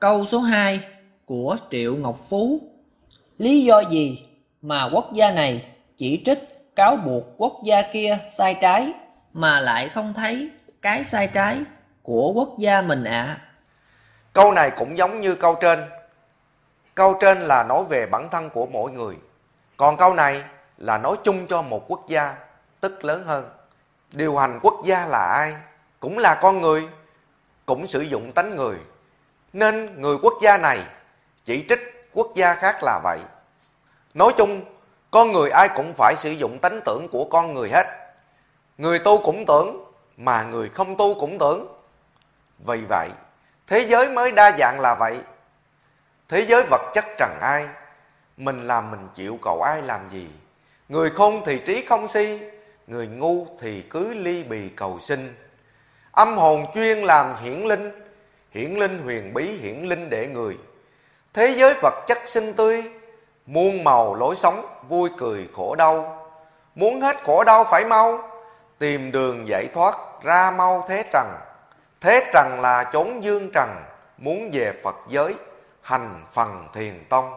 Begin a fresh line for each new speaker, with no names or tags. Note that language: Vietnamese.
Câu số 2 của Triệu Ngọc Phú Lý do gì mà quốc gia này chỉ trích cáo buộc quốc gia kia sai trái mà lại không thấy cái sai trái của quốc gia mình ạ?
Câu này cũng giống như câu trên. Câu trên là nói về bản thân của mỗi người. Còn câu này là nói chung cho một quốc gia, tức lớn hơn. Điều hành quốc gia là ai? Cũng là con người, cũng sử dụng tánh người. Nên người quốc gia này chỉ trích quốc gia khác là vậy. Nói chung, con người ai cũng phải sử dụng tánh tưởng của con người hết. Người tu cũng tưởng, mà người không tu cũng tưởng. Vì vậy, thế giới mới đa dạng là vậy. Thế giới vật chất trần ai, mình làm mình chịu cầu ai làm gì. Người khôn thì trí không si, người ngu thì cứ ly bì cầu sinh. Âm hồn chuyên làm hiển linh, hiển linh huyền bí hiển linh để người. Thế giới vật chất xinh tươi, muôn màu lối sống, vui cười khổ đau. Muốn hết khổ đau phải mau, tìm đường giải thoát ra mau thế trần. Thế trần là chốn dương trần, muốn về Phật giới, hành phần thiền tông.